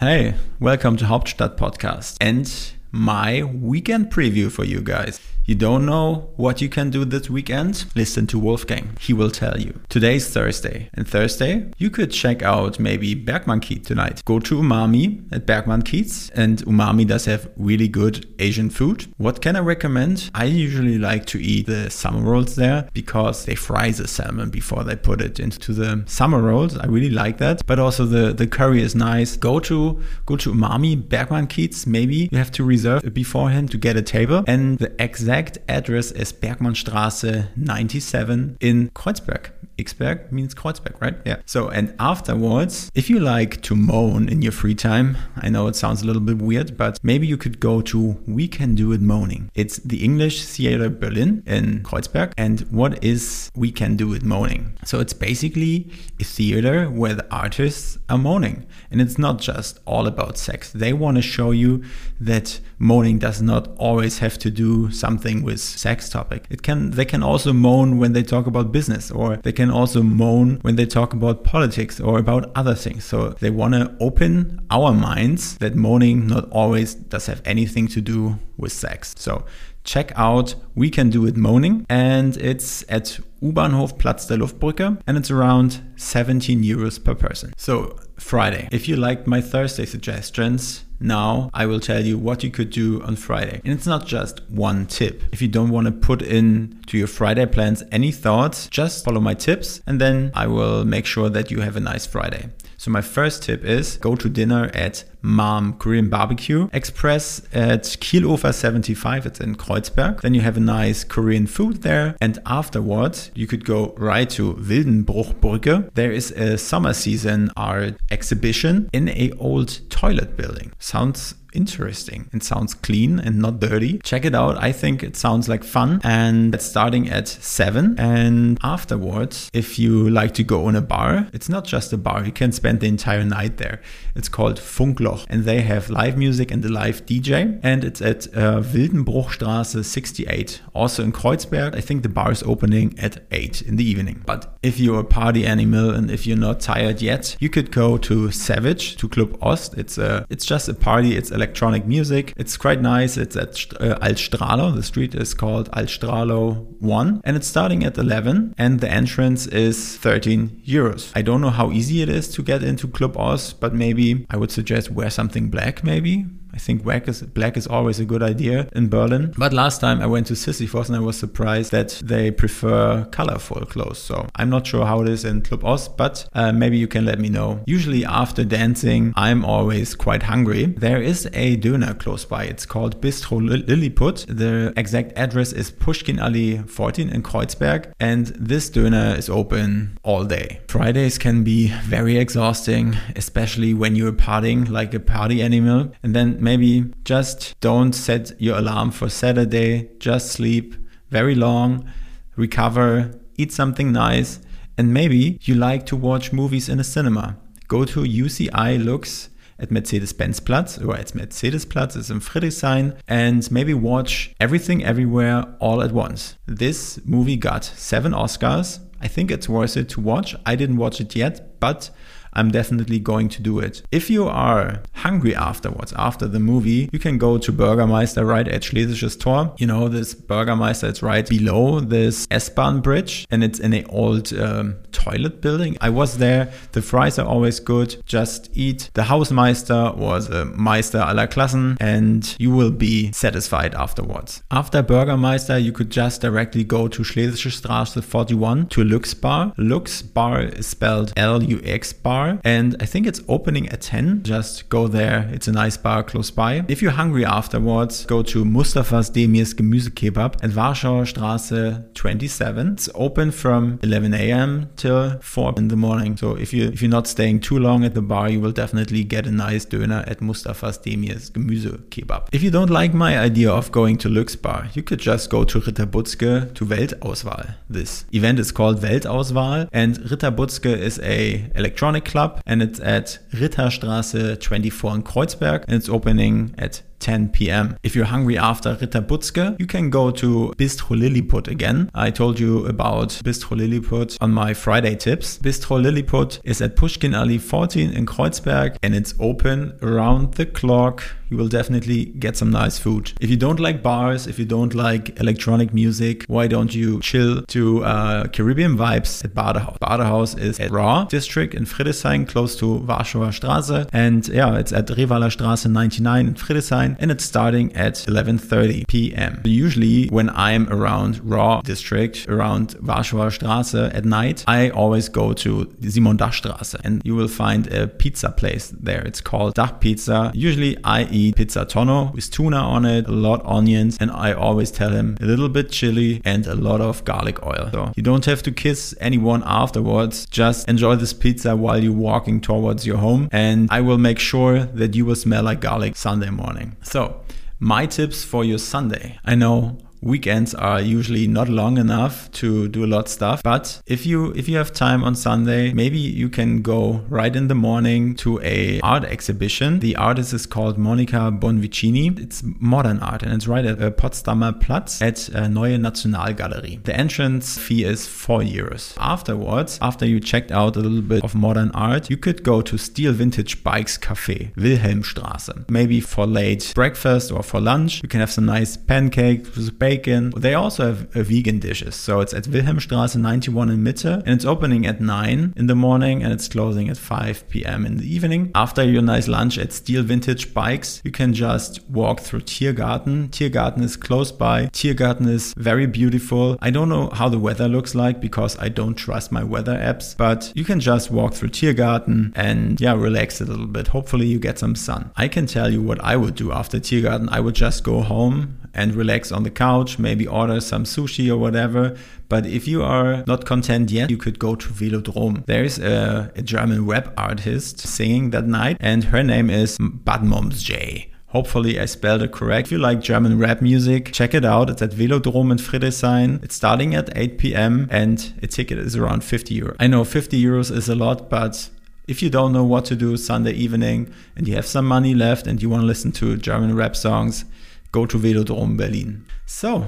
Hey, welcome to Hauptstadt Podcast and my weekend preview for you guys. You don't know what you can do this weekend? Listen to Wolfgang. He will tell you. Today's Thursday. And Thursday, you could check out maybe Bergmann Kiez tonight. Go to Umami at Bergmann Kiez. And Umami does have really good Asian food. What can I recommend? I usually like to eat the summer rolls there because they fry the salmon before they put it into the summer rolls. I really like that. But also the, the curry is nice. Go to go to Umami, Bergmann Kiez. Maybe you have to reserve beforehand to get a table. And the exact exact address is Bergmannstraße 97 in Kreuzberg. Xberg means Kreuzberg, right? Yeah. So, and afterwards, if you like to moan in your free time, I know it sounds a little bit weird, but maybe you could go to We Can Do It Moaning. It's the English Theater Berlin in Kreuzberg. And what is We Can Do It Moaning? So, it's basically a theater where the artists are moaning. And it's not just all about sex. They want to show you that moaning does not always have to do something with sex topic. It can they can also moan when they talk about business or they can also moan when they talk about politics or about other things. So they want to open our minds that moaning not always does have anything to do with sex. So check out We Can Do It Moaning and it's at U-Bahnhof Platz der Luftbrücke and it's around 17 euros per person. So Friday. If you liked my Thursday suggestions, now I will tell you what you could do on Friday. And it's not just one tip. If you don't want to put in to your Friday plans any thoughts, just follow my tips and then I will make sure that you have a nice Friday. So my first tip is go to dinner at Mom Korean Barbecue Express at Kiehlufer 75. It's in Kreuzberg. Then you have a nice Korean food there. And afterwards, you could go right to Wildenbruchbrücke. There is a summer season art exhibition in a old toilet building. Sounds interesting. It sounds clean and not dirty. Check it out. I think it sounds like fun. And it's starting at 7. And afterwards, if you like to go in a bar, it's not just a bar. You can spend the entire night there. It's called Funkloch. And they have live music and a live DJ. And it's at uh, Wildenbruchstraße 68. Also in Kreuzberg. I think the bar is opening at 8 in the evening. But if you're a party animal and if you're not tired yet, you could go to Savage, to Club Ost. It's a, it's just a party. It's a electronic music. It's quite nice. It's at uh, Alt-Stralau. The street is called Alt-Stralau 1 and it's starting at 11 and the entrance is 13 euros. I don't know how easy it is to get into Club Ost, but maybe I would suggest wear something black maybe I think black is, black is always a good idea in Berlin. But last time I went to Sisyphos and I was surprised that they prefer colorful clothes. So I'm not sure how it is in Club Ost, but uh, maybe you can let me know. Usually after dancing, I'm always quite hungry. There is a döner close by. It's called Bistro Liliput. The exact address is Puschkinallee 14 in Kreuzberg. And this döner is open all day. Fridays can be very exhausting, especially when you're partying like a party animal. And then maybe just don't set your alarm for Saturday, just sleep very long, recover, eat something nice, and maybe you like to watch movies in a cinema. Go to UCI Luxe at Mercedes-Benz-Platz or at Mercedes-Platz is in Friedrichshain and maybe watch Everything Everywhere all at once. This movie got seven Oscars. I think it's worth it to watch. I didn't watch it yet, but I'm definitely going to do it. If you are hungry afterwards, after the movie, you can go to Burgermeister right at Schlesisches Tor. You know, this Burgermeister, it's right below this S-Bahn bridge and it's in an old um, toilet building. I was there. The fries are always good. Just eat. The Hausmeister was a Meister aller Klassen and you will be satisfied afterwards. After Burgermeister, you could just directly go to Schlesische Straße 41 to Lux Bar. Lux Bar is spelled L-U-X bar bar and I think it's opening at 10. Just go there. It's a nice bar close by. If you're hungry afterwards, go to Mustafas Demir's Gemüsekebab at Warschauer Straße 27. It's open from 11 a.m. till 4 in the morning. So if you if you're not staying too long at the bar, you will definitely get a nice döner at Mustafas Demir's Gemüsekebab. If you don't like my idea of going to Lux Bar, you could just go to Ritter Butzke to Weltauswahl. This event is called Weltauswahl and Ritter Butzke is a electronic Club and it's at Ritterstraße 24 in Kreuzberg and it's opening at 10 p.m. If you're hungry after Ritter Butzke, you can go to Bistro Liliput again. I told you about Bistro Liliput on my Friday tips. Bistro Liliput is at Puschkinallee 14 in Kreuzberg and it's open around the clock you will definitely get some nice food. If you don't like bars, if you don't like electronic music, why don't you chill to uh, Caribbean vibes at Badehaus? Badehaus is at Raw District in Friedrichshain, close to Warschauer Straße. And yeah, it's at Revaler Straße 99 in Friedrichshain and it's starting at 11.30 p.m. Usually when I'm around Raw District, around Warschauer Straße at night, I always go to Simon Dach Dachstraße and you will find a pizza place there. It's called Dach Pizza. Usually I eat pizza tonno with tuna on it, a lot of onions, and I always tell him a little bit chili and a lot of garlic oil. So you don't have to kiss anyone afterwards. Just enjoy this pizza while you're walking towards your home, and I will make sure that you will smell like garlic Sunday morning. So my tips for your Sunday. I know weekends are usually not long enough to do a lot of stuff. But if you if you have time on sunday maybe you can go right in the morning to a art exhibition. The artist is called monica bonvicini. It's modern art and it's right at uh, potsdamer platz at uh, neue nationalgalerie. The entrance fee is four euros. Afterwards after you checked out a little bit of modern art you could go to steel vintage bikes cafe wilhelmstrasse maybe for late breakfast or for lunch you can have some nice pancakes with bacon. They also have uh, vegan dishes. So it's at Wilhelmstraße 91 in Mitte and it's opening at 9 in the morning and it's closing at 5 p.m. in the evening. After your nice lunch at Steel Vintage Bikes, you can just walk through Tiergarten. Tiergarten is close by. Tiergarten is very beautiful. I don't know how the weather looks like because I don't trust my weather apps, but you can just walk through Tiergarten and yeah, relax a little bit. Hopefully you get some sun. I can tell you what I would do after Tiergarten. I would just go home and relax on the couch, maybe order some sushi or whatever. But if you are not content yet, you could go to Velodrom. There is a, a German rap artist singing that night, and her name is Badmómzjay. Hopefully, I spelled it correct. If you like German rap music, check it out. It's at Velodrom in Friedrichshain. It's starting at 8 p.m. and a ticket is around 50 euros. I know 50 euros is a lot, but if you don't know what to do Sunday evening and you have some money left and you want to listen to German rap songs, go to Velodrom Berlin. So,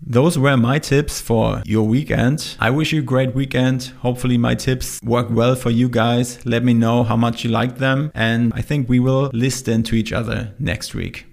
those were my tips for your weekend. I wish you a great weekend. Hopefully, my tips work well for you guys. Let me know how much you like them, and I think we will listen to each other next week.